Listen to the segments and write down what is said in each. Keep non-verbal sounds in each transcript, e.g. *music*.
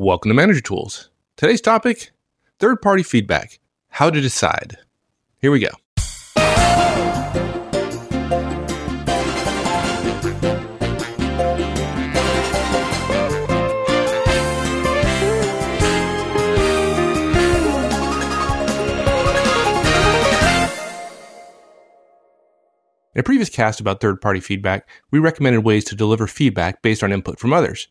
Welcome to Manager Tools. Today's topic third party feedback. How to decide. Here we go. In a previous cast about third party feedback, we recommended ways to deliver feedback based on input from others.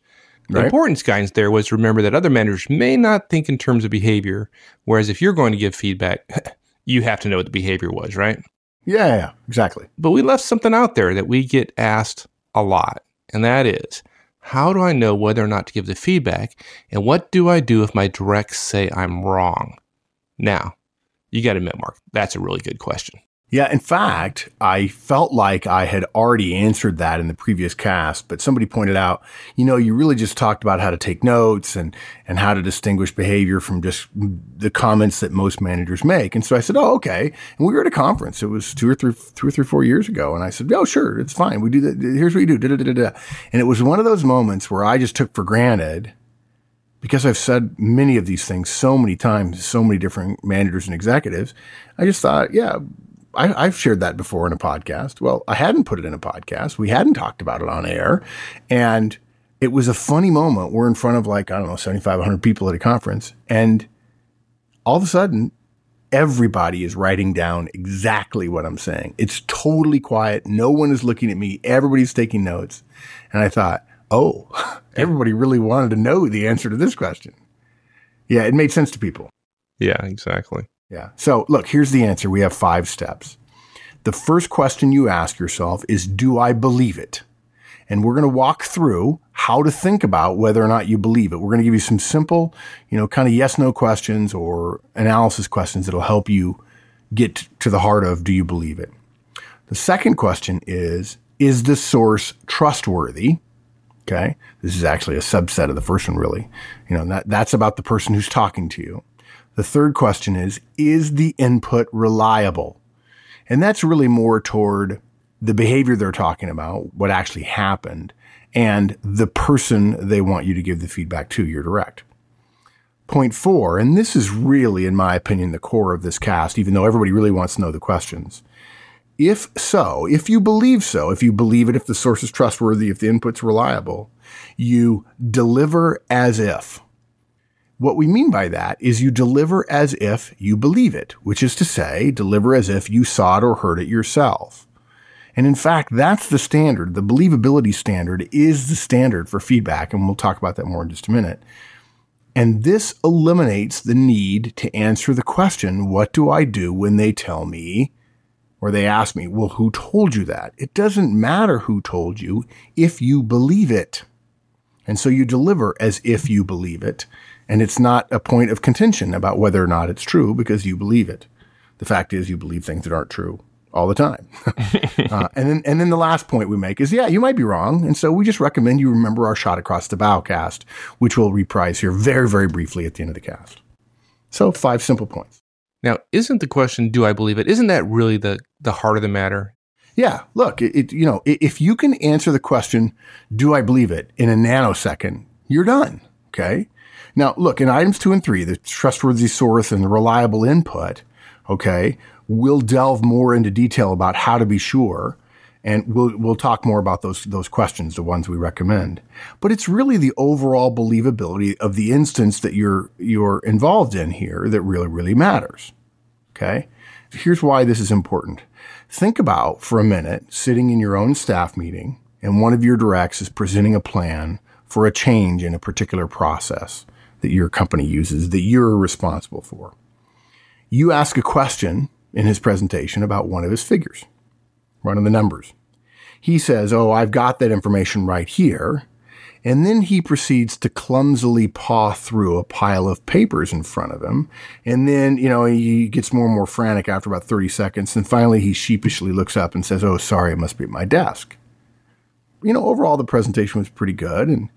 The Right. importance guidance there was to remember that other managers may not think in terms of behavior, whereas if you're going to give feedback, *laughs* you have to know what the behavior was, right? Yeah, exactly. But we left something out there that we get asked a lot, and that is how do I know whether or not to give the feedback, and what do I do if my directs say I'm wrong? Now, you got to admit, Mark, that's a really good question. Yeah, in fact, I felt like I had already answered that in the previous cast, but somebody pointed out, you know, you really just talked about how to take notes and, and how to distinguish behavior from just the comments that most managers make. And so I said, oh, okay. And we were at a conference. It was two or three, two or three, four years ago. And I said, oh, sure, it's fine. We do that. Here's what you do. Da, da, da. And it was one of those moments where I just took for granted because I've said many of these things so many times, to so many different managers and executives. I just thought, yeah, I, I've shared that before in a podcast. Well, I hadn't put it in a podcast. We hadn't talked about it on air. And it was a funny moment. We're in front of like, I don't know, 7,500 people at a conference. And all of a sudden, everybody is writing down exactly what I'm saying. It's totally quiet. No one is looking at me. Everybody's taking notes. And I thought, oh, *laughs* everybody really wanted to know the answer to this question. Yeah, it made sense to people. Yeah, exactly. Yeah. So look, here's the answer. We have five steps. The first question you ask yourself is, do I believe it? And we're going to walk through how to think about whether or not you believe it. We're going to give you some simple, you know, kind of yes, no questions or analysis questions that'll help you get to the heart of, do you believe it? The second question is, is the source trustworthy? Okay. This is actually a subset of the first one, really. You know, that, that's about the person who's talking to you. The third question is, is the input reliable? And that's really more toward the behavior they're talking about, what actually happened, and the person they want you to give the feedback to, your direct. Point four, and this is really, in my opinion, the core of this cast, even though everybody really wants to know the questions. If so, if you believe so, if you believe it, if the source is trustworthy, if the input's reliable, you deliver as if. What we mean by that is you deliver as if you believe it, which is to say, deliver as if you saw it or heard it yourself. And in fact, that's the standard. The believability standard is the standard for feedback. And we'll talk about that more in just a minute. And this eliminates the need to answer the question, what do I do when they tell me or they ask me, well, who told you that? It doesn't matter who told you if you believe it. And so you deliver as if you believe it. And it's not a point of contention about whether or not it's true because you believe it. The fact is you believe things that aren't true all the time. *laughs* uh, and then, and then the last point we make is, yeah, you might be wrong. And so we just recommend you remember our shot across the bow cast, which we'll reprise here very, very briefly at the end of the cast. So five simple points. Now, isn't the question, do I believe it? Isn't that really the, the heart of the matter? Yeah, look, it, it, you know, if you can answer the question, do I believe it in a nanosecond, you're done. Okay. Now, look, in items two and three, the trustworthy source and the reliable input, okay, we'll delve more into detail about how to be sure. And we'll, we'll talk more about those, those questions, the ones we recommend. But it's really the overall believability of the instance that you're, you're involved in here that really, really matters. Okay. Here's why this is important. Think about for a minute sitting in your own staff meeting and one of your directs is presenting a plan for a change in a particular process that your company uses that you're responsible for. You ask a question in his presentation about one of his figures, one of the numbers. He says, Oh, I've got that information right here. And then he proceeds to clumsily paw through a pile of papers in front of him. And then, you know, he gets more and more frantic after about 30 seconds. And finally, he sheepishly looks up and says, Oh, sorry, it must be at my desk. You know, overall, the presentation was pretty good. And,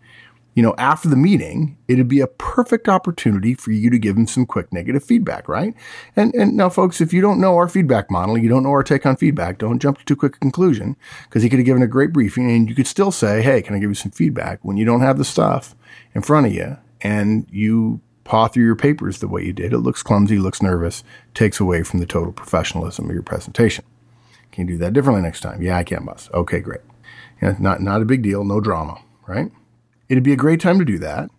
you know, after the meeting, it'd be a perfect opportunity for you to give him some quick negative feedback, right? And, and now, folks, if you don't know our feedback model, you don't know our take on feedback, don't jump to too quick a conclusion because he could have given a great briefing and you could still say, Hey, can I give you some feedback when you don't have the stuff in front of you and you paw through your papers the way you did. It looks clumsy, looks nervous, takes away from the total professionalism of your presentation. Can you do that differently next time? Yeah, I can, boss. Okay, great. Yeah, not, not a big deal, no drama, right? It'd be a great time to do that.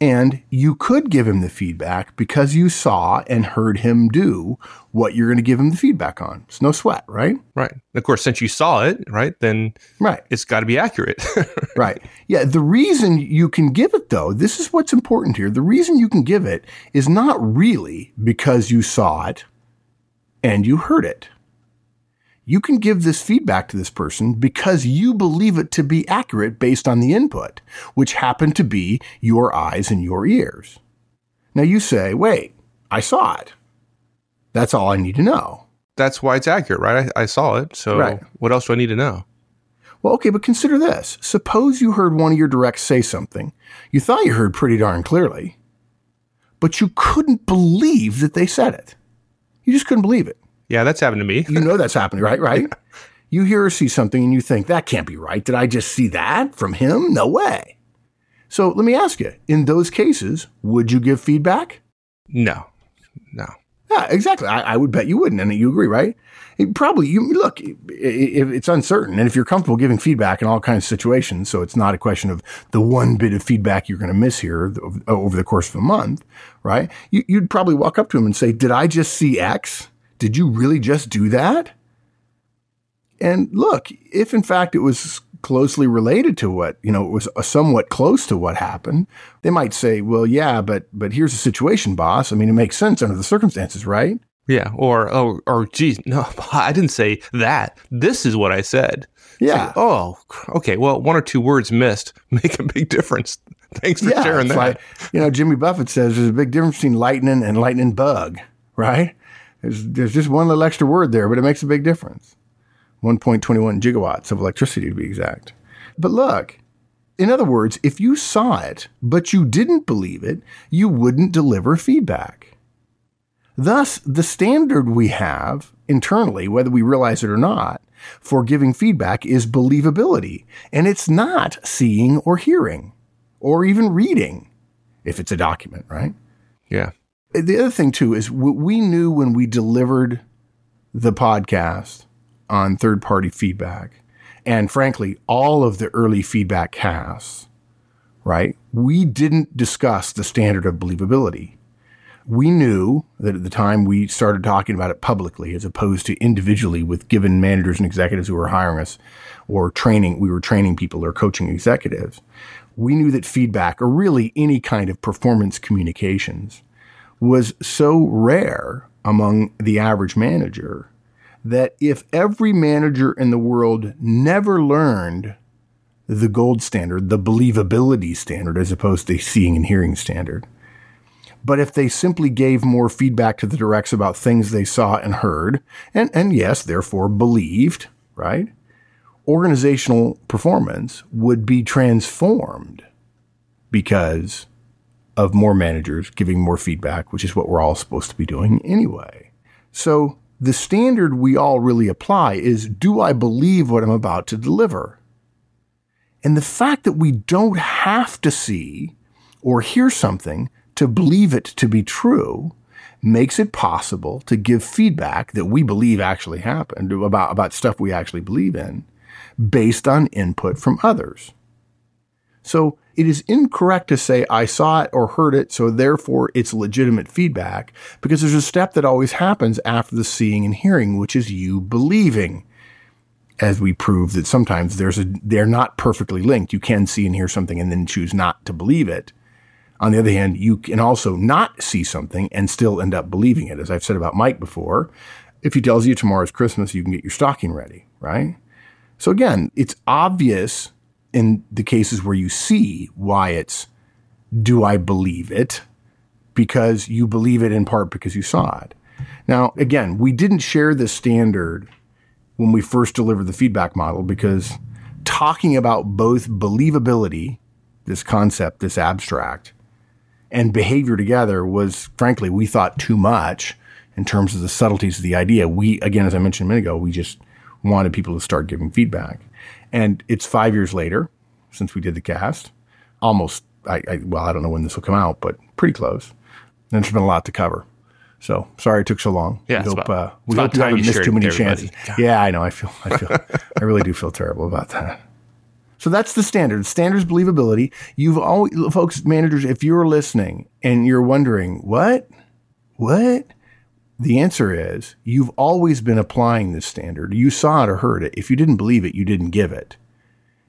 And you could give him the feedback because you saw and heard him do what you're going to give him the feedback on. It's no sweat, right? Right. Of course, since you saw it, right, then right. it's got to be accurate. *laughs* right. Yeah. The reason you can give it, though, this is what's important here. The reason you can give it is not really because you saw it and you heard it you can give this feedback to this person because you believe it to be accurate based on the input, which happen to be your eyes and your ears. Now you say, wait, I saw it. That's all I need to know. That's why it's accurate, right? I, I saw it. So right. what else do I need to know? Well, okay, but consider this. Suppose you heard one of your directs say something you thought you heard pretty darn clearly, but you couldn't believe that they said it. You just couldn't believe it. Yeah, that's happened to me. you know that's happening, right? Right? *laughs* You hear or see something and you think, that can't be right. Did I just see that from him? No way. So let me ask you, in those cases, would you give feedback? No. No. Yeah, exactly. I, I would bet you wouldn't. And you agree, right? It probably, you look, if it's uncertain and if you're comfortable giving feedback in all kinds of situations, so it's not a question of the one bit of feedback you're going to miss here over the course of a month, right? You, you'd probably walk up to him and say, did I just see X? Did you really just do that? And look, if in fact it was closely related to what, you know, it was somewhat close to what happened, they might say, well, yeah, but, but here's the situation, boss. I mean, it makes sense under the circumstances, right? Yeah. Or, oh, or, geez, no, *laughs* I didn't say that. This is what I said. Yeah. Like, oh, okay. Well, one or two words missed *laughs* make a big difference. Thanks for yeah, sharing that. Like, you know, Jimmy Buffett says there's a big difference between lightning and lightning bug, right? There's, there's just one little extra word there, but it makes a big difference. 1.21 gigawatts of electricity to be exact. But look, in other words, if you saw it, but you didn't believe it, you wouldn't deliver feedback. Thus, the standard we have internally, whether we realize it or not, for giving feedback is believability. And it's not seeing or hearing or even reading if it's a document, right? Yeah the other thing too is we knew when we delivered the podcast on third party feedback and frankly all of the early feedback casts right we didn't discuss the standard of believability. We knew that at the time we started talking about it publicly as opposed to individually with given managers and executives who were hiring us or training we were training people or coaching executives. We knew that feedback or really any kind of performance communications was so rare among the average manager that if every manager in the world never learned the gold standard, the believability standard, as opposed to seeing and hearing standard, but if they simply gave more feedback to the directs about things they saw and heard, and, and yes, therefore believed, right? Organizational performance would be transformed because of more managers giving more feedback, which is what we're all supposed to be doing anyway. So the standard we all really apply is do I believe what I'm about to deliver? And the fact that we don't have to see or hear something to believe it to be true makes it possible to give feedback that we believe actually happened about, about stuff we actually believe in based on input from others. So it is incorrect to say I saw it or heard it, so therefore it's legitimate feedback, because there's a step that always happens after the seeing and hearing, which is you believing. As we prove that sometimes there's a, they're not perfectly linked. You can see and hear something and then choose not to believe it. On the other hand, you can also not see something and still end up believing it. As I've said about Mike before, if he tells you tomorrow's Christmas, you can get your stocking ready, right? So again, it's obvious in the cases where you see why it's do I believe it? Because you believe it in part because you saw it. Now, again, we didn't share this standard when we first delivered the feedback model because talking about both believability, this concept, this abstract, and behavior together was, frankly, we thought too much in terms of the subtleties of the idea. We, again, as I mentioned a minute ago, we just wanted people to start giving feedback. And it's five years later since we did the cast, almost I, I, well, I don't know when this will come out, but pretty close. And there's been a lot to cover. So sorry it took so long. Yeah, we hope, about- uh, we hope you haven't missed too many chances. God. Yeah, I know. I feel, I feel, I really do feel terrible about that. So that's the standard. Standards believability. You've always, folks, managers, if you're listening and you're wondering, what, what? The answer is you've always been applying this standard. You saw it or heard it. If you didn't believe it, you didn't give it.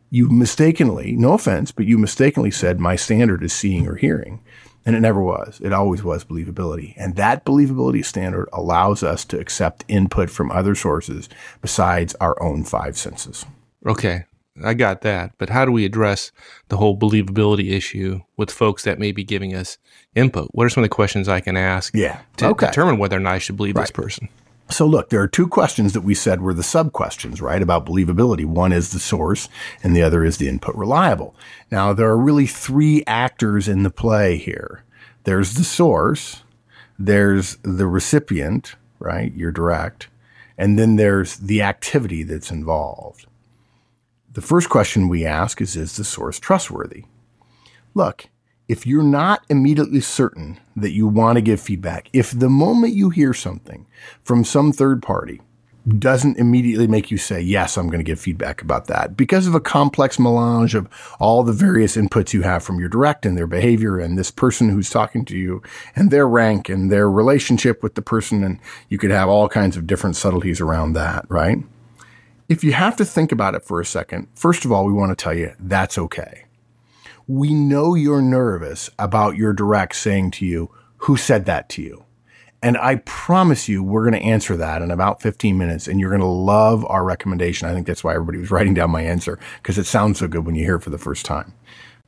You mistakenly, no offense, but you mistakenly said my standard is seeing or hearing. And it never was. It always was believability. And that believability standard allows us to accept input from other sources besides our own five senses. Okay, I got that. But how do we address the whole believability issue with folks that may be giving us input? What are some of the questions I can ask Yeah. to Okay. determine whether or not I should believe this person? So look, there are two questions that we said were the sub questions, right? About believability. One is the source and the other is the input reliable. Now there are really three actors in the play here. There's the source, there's the recipient, right? You're direct. And then there's the activity that's involved. The first question we ask is, is the source trustworthy? Look, if you're not immediately certain that you want to give feedback, if the moment you hear something from some third party doesn't immediately make you say, yes, I'm going to give feedback about that because of a complex melange of all the various inputs you have from your direct and their behavior and this person who's talking to you and their rank and their relationship with the person. And you could have all kinds of different subtleties around that, right? If you have to think about it for a second, first of all, we want to tell you that's okay we know you're nervous about your direct saying to you, who said that to you? And I promise you, we're going to answer that in about 15 minutes and you're going to love our recommendation. I think that's why everybody was writing down my answer because it sounds so good when you hear it for the first time.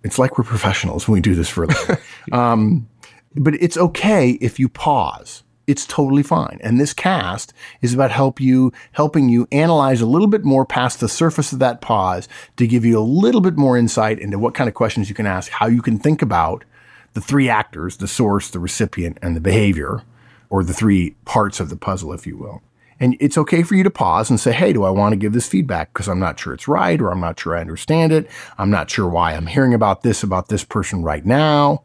It's like we're professionals when we do this for a living. *laughs* um, but it's okay if you pause. It's totally fine. And this cast is about help you, helping you analyze a little bit more past the surface of that pause to give you a little bit more insight into what kind of questions you can ask, how you can think about the three actors, the source, the recipient, and the behavior, or the three parts of the puzzle, if you will. And it's okay for you to pause and say, Hey, do I want to give this feedback? Because I'm not sure it's right, or I'm not sure I understand it. I'm not sure why I'm hearing about this, about this person right now.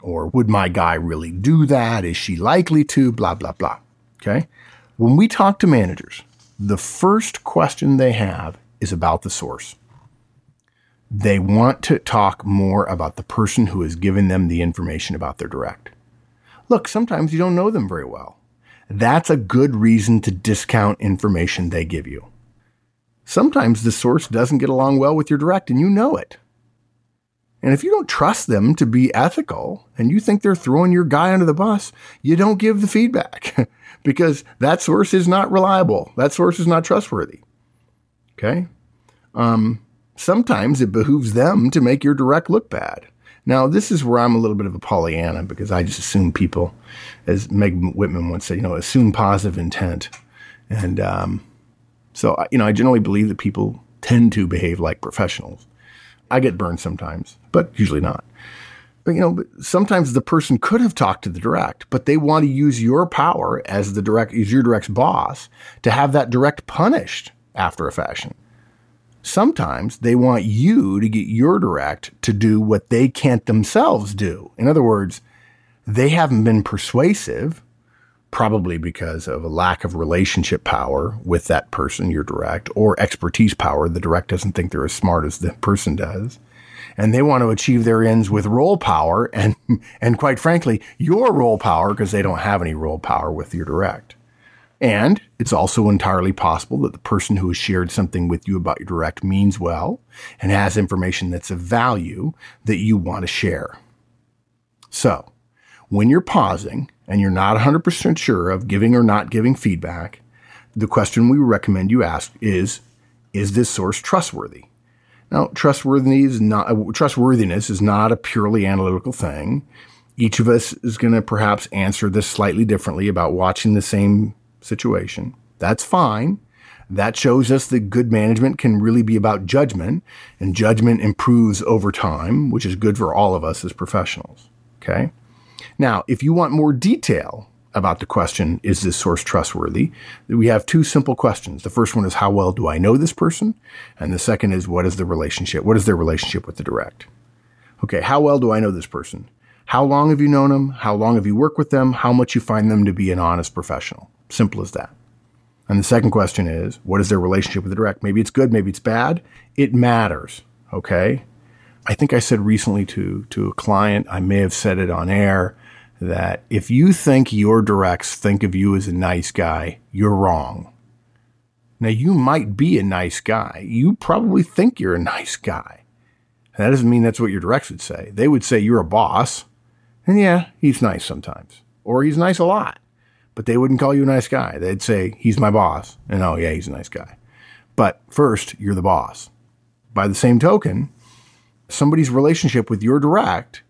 Or would my guy really do that? Is she likely to? Blah, blah, blah. Okay. When we talk to managers, the first question they have is about the source. They want to talk more about the person who has given them the information about their direct. Look, sometimes you don't know them very well. That's a good reason to discount information they give you. Sometimes the source doesn't get along well with your direct and you know it. And if you don't trust them to be ethical and you think they're throwing your guy under the bus, you don't give the feedback *laughs* because that source is not reliable. That source is not trustworthy. Okay. Um, sometimes it behooves them to make your direct look bad. Now, this is where I'm a little bit of a Pollyanna because I just assume people, as Meg Whitman once said, you know, assume positive intent. And um, so, you know, I generally believe that people tend to behave like professionals. I get burned sometimes, but usually not. But you know, sometimes the person could have talked to the direct, but they want to use your power as the direct, as your direct's boss to have that direct punished after a fashion. Sometimes they want you to get your direct to do what they can't themselves do. In other words, they haven't been persuasive, probably because of a lack of relationship power with that person, your direct, or expertise power. The direct doesn't think they're as smart as the person does. And they want to achieve their ends with role power and, *laughs* and quite frankly, your role power because they don't have any role power with your direct. And it's also entirely possible that the person who has shared something with you about your direct means well and has information that's of value that you want to share. So, when you're pausing and you're not 100% sure of giving or not giving feedback, the question we recommend you ask is Is this source trustworthy? Now, trustworthiness is not, uh, trustworthiness is not a purely analytical thing. Each of us is going to perhaps answer this slightly differently about watching the same situation. That's fine. That shows us that good management can really be about judgment, and judgment improves over time, which is good for all of us as professionals. Okay. Now, if you want more detail about the question, is this source trustworthy? We have two simple questions. The first one is, how well do I know this person? And the second is, what is the relationship? What is their relationship with the direct? Okay, how well do I know this person? How long have you known them? How long have you worked with them? How much you find them to be an honest professional? Simple as that. And the second question is, what is their relationship with the direct? Maybe it's good, maybe it's bad. It matters. Okay. I think I said recently to, to a client, I may have said it on air, that if you think your directs think of you as a nice guy, you're wrong. Now, you might be a nice guy. You probably think you're a nice guy. That doesn't mean that's what your directs would say. They would say you're a boss. And yeah, he's nice sometimes, or he's nice a lot but they wouldn't call you a nice guy. They'd say, he's my boss. And oh, yeah, he's a nice guy. But first, you're the boss. By the same token, somebody's relationship with your direct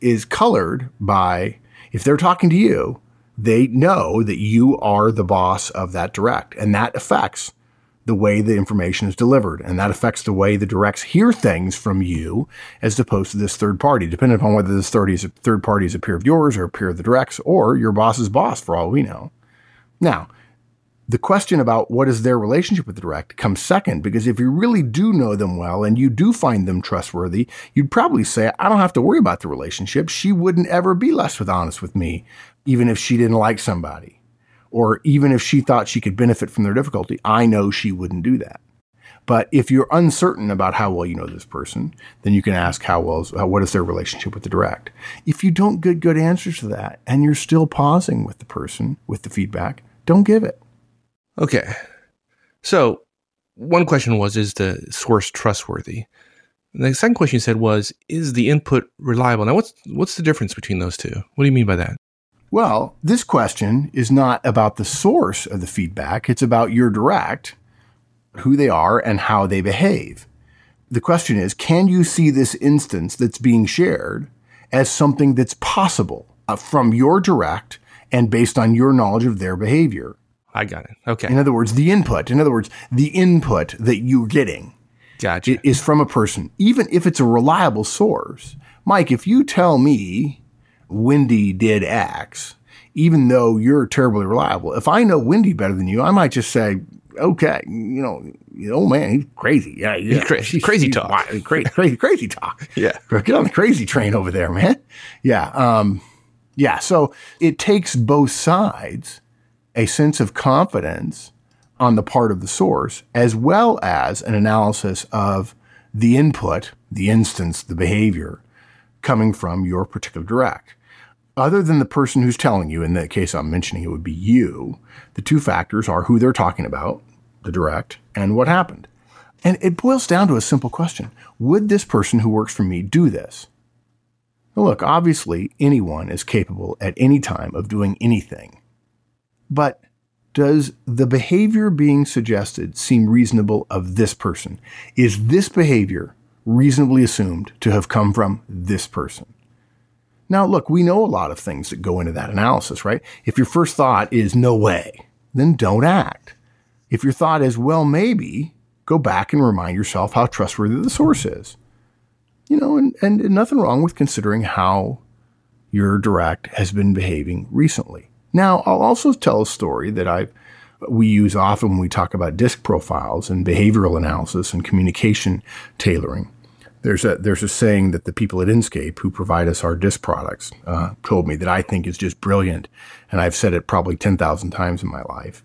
is colored by, if they're talking to you, they know that you are the boss of that direct. And that affects the way the information is delivered. And that affects the way the directs hear things from you as opposed to this third party, depending upon whether this third, is, third party is a peer of yours or a peer of the directs or your boss's boss, for all we know. Now, the question about what is their relationship with the direct comes second because if you really do know them well and you do find them trustworthy, you'd probably say, I don't have to worry about the relationship. She wouldn't ever be less with honest with me, even if she didn't like somebody or even if she thought she could benefit from their difficulty, I know she wouldn't do that. But if you're uncertain about how well you know this person, then you can ask how well is, what is their relationship with the direct. If you don't get good answers to that and you're still pausing with the person with the feedback, don't give it. Okay. So one question was, is the source trustworthy? And the second question you said was, is the input reliable? Now, what's what's the difference between those two? What do you mean by that? Well, this question is not about the source of the feedback. It's about your direct, who they are and how they behave. The question is, can you see this instance that's being shared as something that's possible uh, from your direct and based on your knowledge of their behavior? I got it. Okay. In other words, the input, in other words, the input that you're getting gotcha. is from a person, even if it's a reliable source. Mike, if you tell me Wendy did X, even though you're terribly reliable. If I know Wendy better than you, I might just say, okay, you know, oh man, he's crazy. Yeah, yeah. He's crazy, she's, crazy talk. Wild, crazy, *laughs* crazy, crazy talk. yeah. Get on the crazy train over there, man. Yeah. Um, yeah. So it takes both sides a sense of confidence on the part of the source, as well as an analysis of the input, the instance, the behavior coming from your particular direct. Other than the person who's telling you, in the case I'm mentioning, it would be you, the two factors are who they're talking about, the direct, and what happened. And it boils down to a simple question Would this person who works for me do this? Now, look, obviously, anyone is capable at any time of doing anything. But does the behavior being suggested seem reasonable of this person? Is this behavior reasonably assumed to have come from this person? Now, look, we know a lot of things that go into that analysis, right? If your first thought is no way, then don't act. If your thought is, well, maybe, go back and remind yourself how trustworthy the source is. You know, and, and nothing wrong with considering how your direct has been behaving recently. Now, I'll also tell a story that I we use often when we talk about disc profiles and behavioral analysis and communication tailoring. There's a there's a saying that the people at Inscape who provide us our disc products uh, told me that I think is just brilliant, and I've said it probably ten thousand times in my life.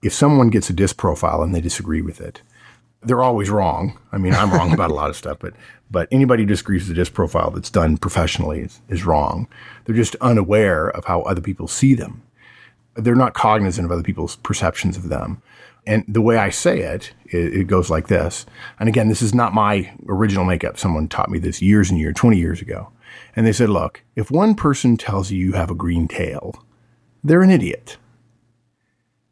If someone gets a disc profile and they disagree with it, they're always wrong. I mean, I'm wrong about a lot of stuff, but but anybody who disagrees with a disc profile that's done professionally is, is wrong. They're just unaware of how other people see them. They're not cognizant of other people's perceptions of them. And the way I say it, it, it, goes like this. And again, this is not my original makeup. Someone taught me this years and years, 20 years ago. And they said, look, if one person tells you you have a green tail, they're an idiot.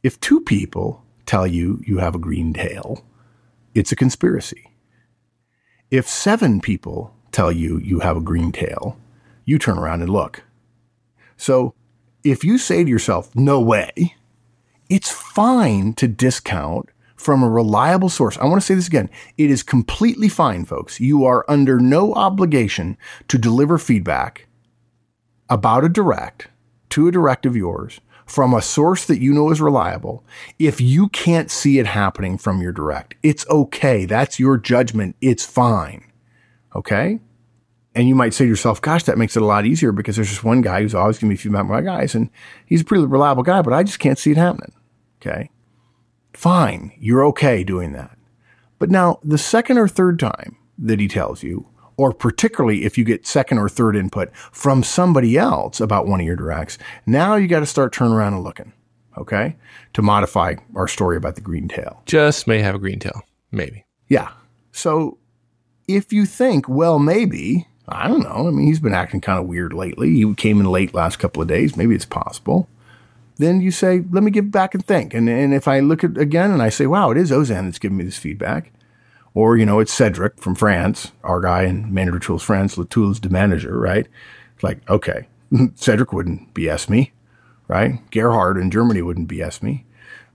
If two people tell you you have a green tail, it's a conspiracy. If seven people tell you you have a green tail, you turn around and look. So if you say to yourself, no way, it's fine to discount from a reliable source. I want to say this again. It is completely fine, folks. You are under no obligation to deliver feedback about a direct to a direct of yours from a source that you know is reliable if you can't see it happening from your direct. It's okay. That's your judgment. It's fine. Okay? And you might say to yourself, gosh, that makes it a lot easier because there's just one guy who's always giving me feedback my guys, and he's a pretty reliable guy, but I just can't see it happening. Okay. Fine. You're okay doing that. But now the second or third time that he tells you, or particularly if you get second or third input from somebody else about one of your directs, now you got to start turning around and looking, okay, to modify our story about the green tail. Just may have a green tail, maybe. Yeah. So if you think, well, maybe, I don't know. I mean, he's been acting kind of weird lately. He came in late last couple of days. Maybe it's possible. Then you say, let me give back and think. And, and if I look at again and I say, wow, it is Ozan that's giving me this feedback, or, you know, it's Cedric from France, our guy and Manager Tools France, Latoul's the manager, right? It's like, okay, *laughs* Cedric wouldn't BS me, right? Gerhard in Germany wouldn't BS me.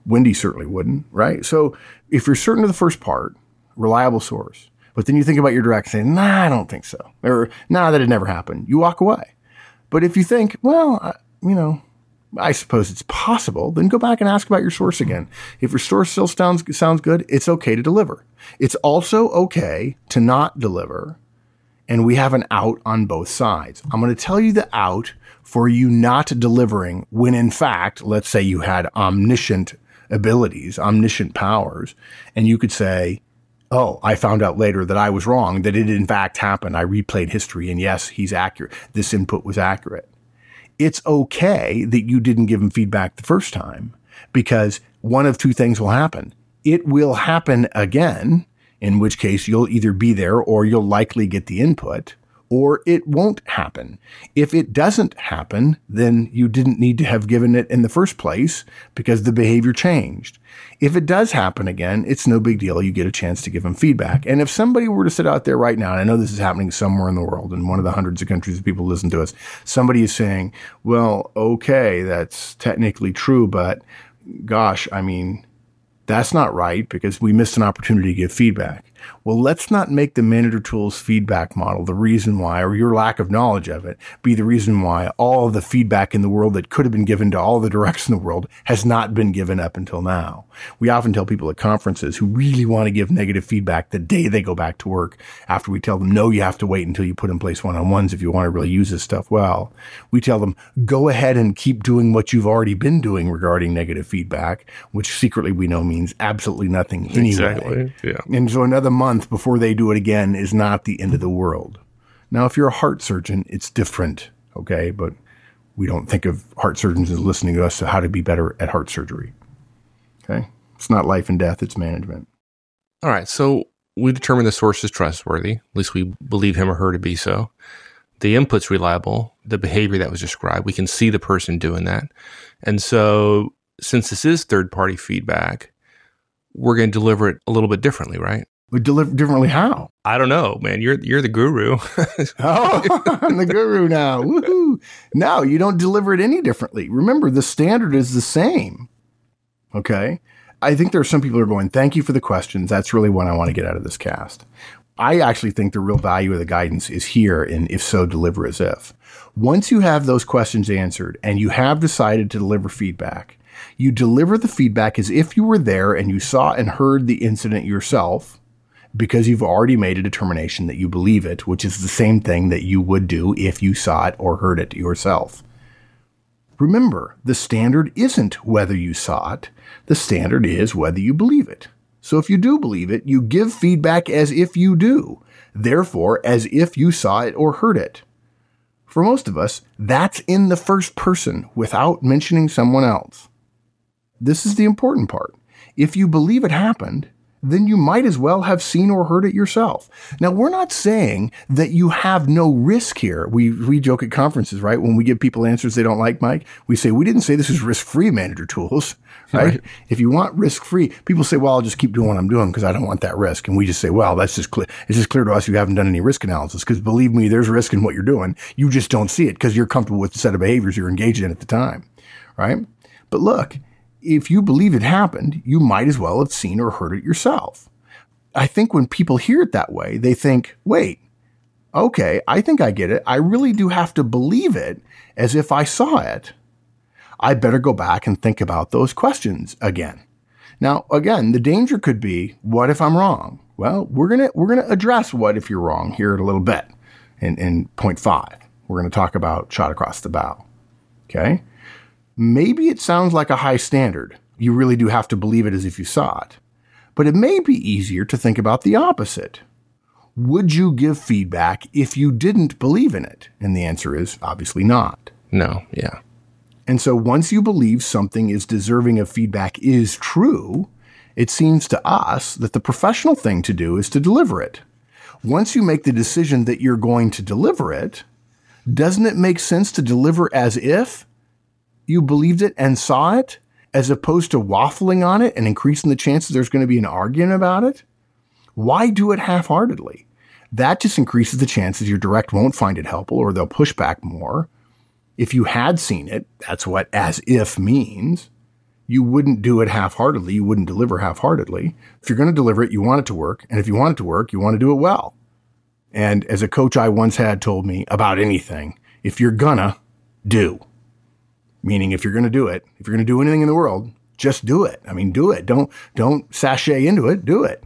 Wendy certainly wouldn't, right? So if you're certain of the first part, reliable source, but then you think about your direct saying, nah, I don't think so. Or, nah, that had never happened. You walk away. But if you think, well, I, you know, I suppose it's possible, then go back and ask about your source again. If your source still sounds, sounds good, it's okay to deliver. It's also okay to not deliver. And we have an out on both sides. I'm going to tell you the out for you not delivering when in fact, let's say you had omniscient abilities, omniscient powers, and you could say, Oh, I found out later that I was wrong, that it in fact happened. I replayed history and yes, he's accurate. This input was accurate it's okay that you didn't give him feedback the first time because one of two things will happen. It will happen again, in which case you'll either be there or you'll likely get the input, or it won't happen. If it doesn't happen, then you didn't need to have given it in the first place because the behavior changed. If it does happen again, it's no big deal. You get a chance to give them feedback. And if somebody were to sit out there right now, and I know this is happening somewhere in the world, in one of the hundreds of countries that people listen to us, somebody is saying, well, okay, that's technically true, but gosh, I mean, that's not right because we missed an opportunity to give feedback. Well, let's not make the manager tools feedback model the reason why, or your lack of knowledge of it, be the reason why all of the feedback in the world that could have been given to all the directs in the world has not been given up until now. We often tell people at conferences who really want to give negative feedback the day they go back to work after we tell them, no, you have to wait until you put in place one on ones if you want to really use this stuff well. We tell them, go ahead and keep doing what you've already been doing regarding negative feedback, which secretly we know means absolutely nothing anyway. Exactly. Yeah. And so another month before they do it again is not the end of the world. Now, if you're a heart surgeon, it's different, okay? But we don't think of heart surgeons as listening to us to how to be better at heart surgery. Okay? It's not life and death, it's management. All right. So we determine the source is trustworthy. At least we believe him or her to be so. The input's reliable. The behavior that was described, we can see the person doing that. And so, since this is third party feedback, we're going to deliver it a little bit differently, right? Deliver differently how? I don't know, man. You're you're the guru. *laughs* oh, *laughs* I'm the guru now. Woohoo. No, you don't deliver it any differently. Remember, the standard is the same. Okay. I think there are some people who are going, thank you for the questions. That's really what I want to get out of this cast. I actually think the real value of the guidance is here in if so, deliver as if. Once you have those questions answered and you have decided to deliver feedback, you deliver the feedback as if you were there and you saw and heard the incident yourself because you've already made a determination that you believe it, which is the same thing that you would do if you saw it or heard it yourself. Remember, the standard isn't whether you saw it, the standard is whether you believe it. So if you do believe it, you give feedback as if you do, therefore, as if you saw it or heard it. For most of us, that's in the first person without mentioning someone else. This is the important part. If you believe it happened, then you might as well have seen or heard it yourself. Now, we're not saying that you have no risk here. We, we joke at conferences, right? When we give people answers they don't like, Mike, we say, we didn't say this is risk free manager tools, right? right? If you want risk free, people say, well, I'll just keep doing what I'm doing because I don't want that risk. And we just say, well, that's just clear. It's just clear to us you haven't done any risk analysis because believe me, there's risk in what you're doing. You just don't see it because you're comfortable with the set of behaviors you're engaged in at the time, right? But look, if you believe it happened, you might as well have seen or heard it yourself. I think when people hear it that way, they think, wait, okay, I think I get it. I really do have to believe it as if I saw it. I better go back and think about those questions again. Now, again, the danger could be, what if I'm wrong? Well, we're going to, we're going to address what if you're wrong here in a little bit. in, in point five. We're going to talk about shot across the bow. Okay. Maybe it sounds like a high standard. You really do have to believe it as if you saw it. But it may be easier to think about the opposite. Would you give feedback if you didn't believe in it? And the answer is obviously not. No, yeah. And so once you believe something is deserving of feedback is true, it seems to us that the professional thing to do is to deliver it. Once you make the decision that you're going to deliver it, doesn't it make sense to deliver as if you believed it and saw it, as opposed to waffling on it and increasing the chances there's going to be an argument about it? Why do it half heartedly? That just increases the chances your direct won't find it helpful or they'll push back more. If you had seen it, that's what as if means. You wouldn't do it half heartedly. You wouldn't deliver half heartedly. If you're going to deliver it, you want it to work. And if you want it to work, you want to do it well. And as a coach I once had told me about anything, if you're gonna, do. Meaning if you're gonna do it, if you're gonna do anything in the world, just do it. I mean, do it. Don't don't sashay into it. Do it.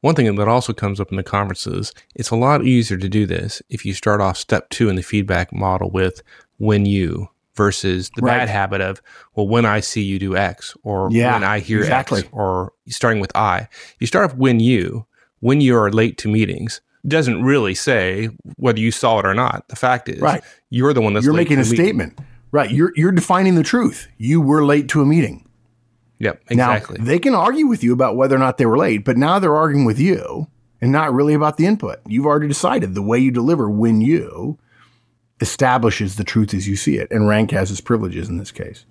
One thing that also comes up in the conferences, it's a lot easier to do this if you start off step two in the feedback model with when you versus the Right. bad habit of, well, when I see you do X or Yeah, when I hear exactly. X or starting with I. You start off when you, when you are late to meetings, doesn't really say whether you saw it or not. The fact is, Right. you're the one that's you're making to a meeting. statement. Right. You're you're defining the truth. You were late to a meeting. Yep, exactly. Now, they can argue with you about whether or not they were late, but now they're arguing with you and not really about the input. You've already decided the way you deliver when you establishes the truth as you see it. And rank has its privileges in this case.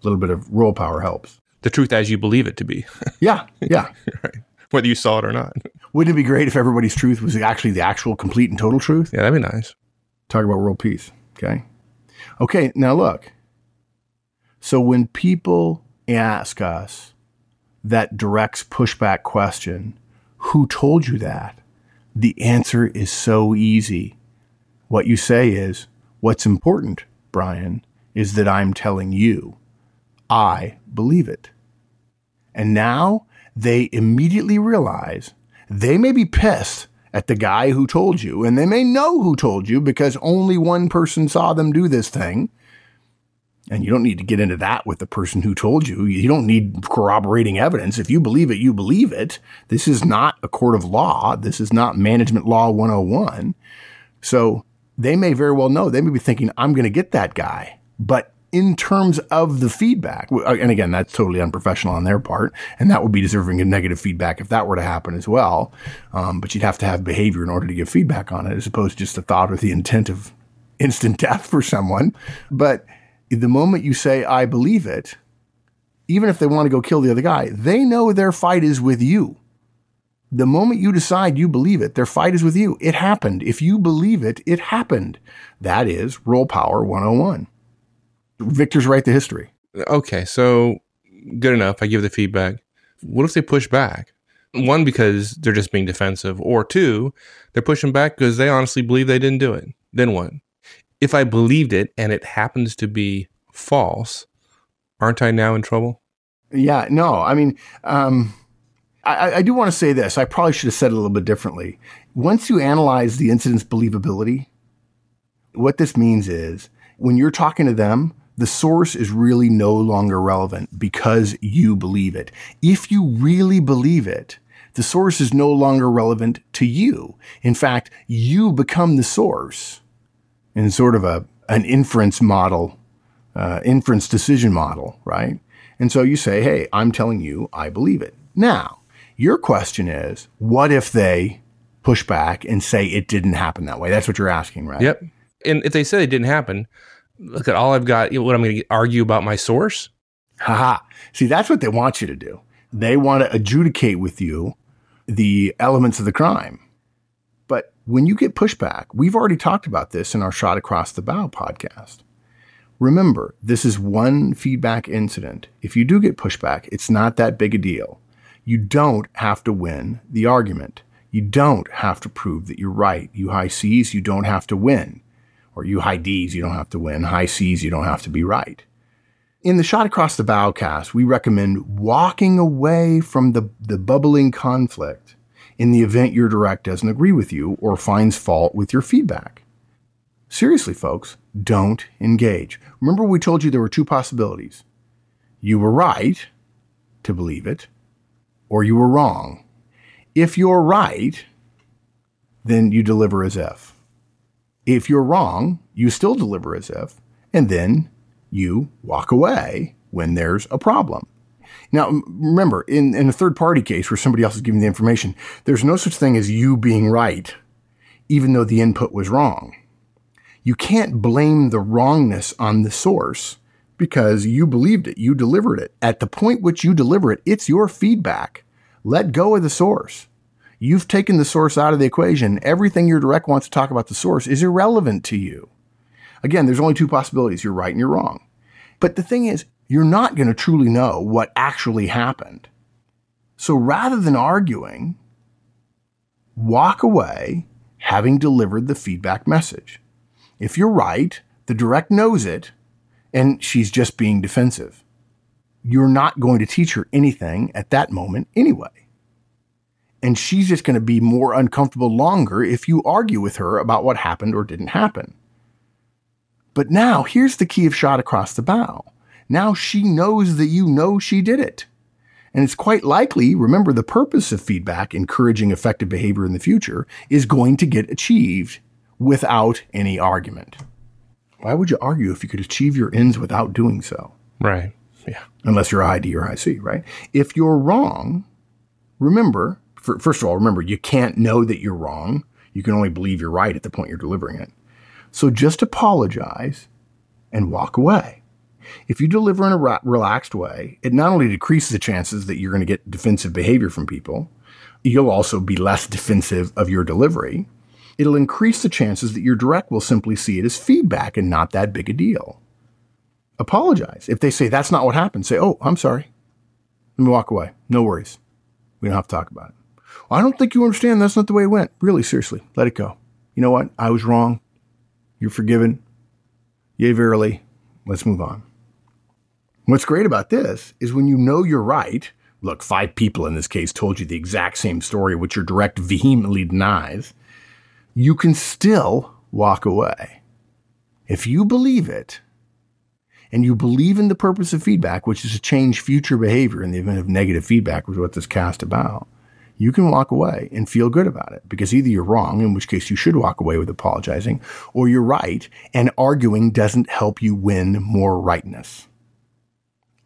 A little bit of role power helps. the truth as you believe it to be, *laughs* Yeah. Yeah. whether you saw it or not. Wouldn't it be great if everybody's truth was actually the actual complete and total truth? Yeah, that'd be nice. Talk about world peace. Okay. Okay. Now look. So when people ask us that direct pushback question, who told you that? The answer is so easy. What you say is, what's important, Brian, is that I'm telling you. I believe it. And now they immediately realize they may be pissed at the guy who told you, and they may know who told you because only one person saw them do this thing. And you don't need to get into that with the person who told you. You don't need corroborating evidence. If you believe it, you believe it. This is not a court of law. This is not management law 101. So they may very well know. They may be thinking, I'm going to get that guy. But in terms of the feedback, and again, that's totally unprofessional on their part, and that would be deserving of negative feedback if that were to happen as well. Um, but you'd have to have behavior in order to give feedback on it, as opposed to just a thought or the intent of *laughs* instant death for someone. But the moment you say, I believe it, even if they want to go kill the other guy, they know their fight is with you. The moment you decide you believe it, their fight is with you. It happened. If you believe it, it happened. That is Role Power 101. Victor's write the history. Okay, so good enough. I give the feedback. What if they push back? One, because they're just being defensive, or two, they're pushing back because they honestly believe they didn't do it. Then what? If I believed it and it happens to be false, aren't I now in trouble? Yeah, no, I mean, um, I, I do want to say this. I probably should have said it a little bit differently. Once you analyze the incident's believability, what this means is when you're talking to them, the source is really no longer relevant because you believe it. If you really believe it, the source is no longer relevant to you. In fact, you become the source in sort of a an inference model, uh, inference decision model, right? And so you say, "Hey, I'm telling you, I believe it." Now, your question is, what if they push back and say it didn't happen that way? That's what you're asking, right? Yep. And if they say it didn't happen, look at all I've got. What I'm going to argue about my source? Haha. See, that's what they want you to do. They want to adjudicate with you the elements of the crime. But when you get pushback, we've already talked about this in our Shot Across the Bow podcast. Remember, this is one feedback incident. If you do get pushback, it's not that big a deal. You don't have to win the argument. You don't have to prove that you're right. You high C's, you don't have to win. Or you high D's, you don't have to win. High C's, you don't have to be right. In the Shot Across the Bow cast, we recommend walking away from the, the bubbling conflict in the event your direct doesn't agree with you or finds fault with your feedback. Seriously, folks, don't engage. Remember, we told you there were two possibilities. You were right to believe it, or you were wrong. If you're right, then you deliver as if. If you're wrong, you still deliver as if, and then you walk away when there's a problem. Now, remember, in, in a third party case where somebody else is giving the information, there's no such thing as you being right, even though the input was wrong. You can't blame the wrongness on the source because you believed it, you delivered it. At the point which you deliver it, it's your feedback. Let go of the source. You've taken the source out of the equation. Everything your direct wants to talk about the source is irrelevant to you. Again, there's only two possibilities. You're right and you're wrong. But the thing is, you're not going to truly know what actually happened. So rather than arguing, walk away having delivered the feedback message. If you're right, the direct knows it, and she's just being defensive. You're not going to teach her anything at that moment anyway. And she's just going to be more uncomfortable longer if you argue with her about what happened or didn't happen. But now here's the key of shot across the bow. Now she knows that you know she did it. And it's quite likely, remember, the purpose of feedback, encouraging effective behavior in the future, is going to get achieved without any argument. Why would you argue if you could achieve your ends without doing so? Right. Yeah. Unless you're ID or IC, right? If you're wrong, remember, first of all, remember, you can't know that you're wrong. You can only believe you're right at the point you're delivering it. So just apologize and walk away. If you deliver in a ra- relaxed way, it not only decreases the chances that you're going to get defensive behavior from people, you'll also be less defensive of your delivery. It'll increase the chances that your direct will simply see it as feedback and not that big a deal. Apologize. If they say that's not what happened, say, oh, I'm sorry. Let me walk away. No worries. We don't have to talk about it. I don't think you understand. That's not the way it went. Really, seriously, let it go. You know what? I was wrong. You're forgiven. Yea, verily. Let's move on. What's great about this is when you know you're right, look, five people in this case told you the exact same story, which your direct vehemently denies, you can still walk away. If you believe it, and you believe in the purpose of feedback, which is to change future behavior in the event of negative feedback, which is what this cast about, you can walk away and feel good about it because either you're wrong, in which case you should walk away with apologizing, or you're right and arguing doesn't help you win more rightness.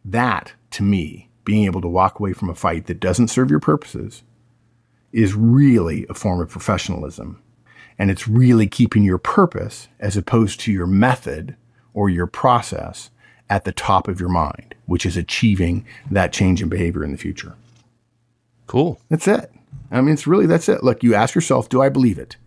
That, to me, being able to walk away from a fight that doesn't serve your purposes, is really a form of professionalism. And it's really keeping your purpose as opposed to your method or your process at the top of your mind, which is achieving that change in behavior in the future. Cool. That's it. I mean, it's really, that's it. Look, you ask yourself, do I believe it?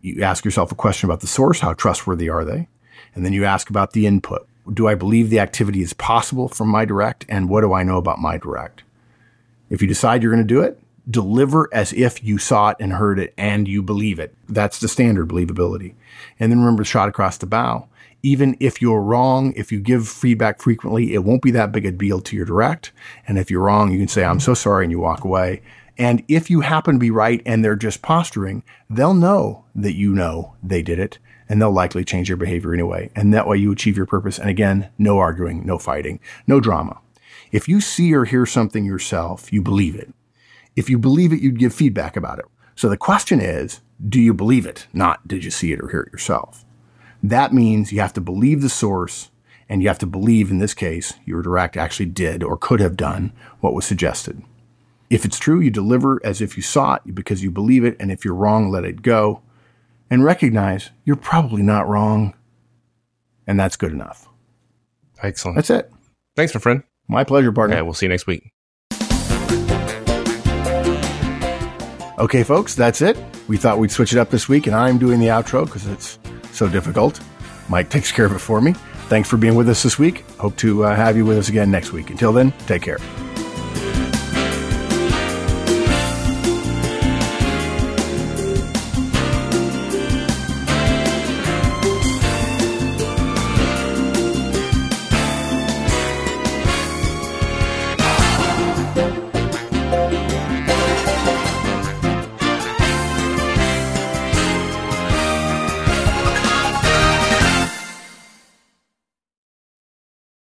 You ask yourself a question about the source. How trustworthy are they? And then you ask about the input do I believe the activity is possible from my direct? And what do I know about my direct? If you decide you're going to do it, deliver as if you saw it and heard it and you believe it. That's the standard believability. And then remember, shot across the bow. Even if you're wrong, if you give feedback frequently, it won't be that big a deal to your direct. And if you're wrong, you can say, I'm so sorry, and you walk away. And if you happen to be right and they're just posturing, they'll know that you know they did it and they'll likely change their behavior anyway. And that way you achieve your purpose. And again, no arguing, no fighting, no drama. If you see or hear something yourself, you believe it. If you believe it, you'd give feedback about it. So the question is, do you believe it? Not did you see it or hear it yourself? That means you have to believe the source and you have to believe in this case your direct actually did or could have done what was suggested. If it's true, you deliver as if you saw it because you believe it. And if you're wrong, let it go and recognize you're probably not wrong. And that's good enough. Excellent. That's it. Thanks, my friend. My pleasure, partner. Yeah, we'll see you next week. Okay, folks, that's it. We thought we'd switch it up this week, and I'm doing the outro because it's so difficult. Mike takes care of it for me. Thanks for being with us this week. Hope to uh, have you with us again next week. Until then, take care.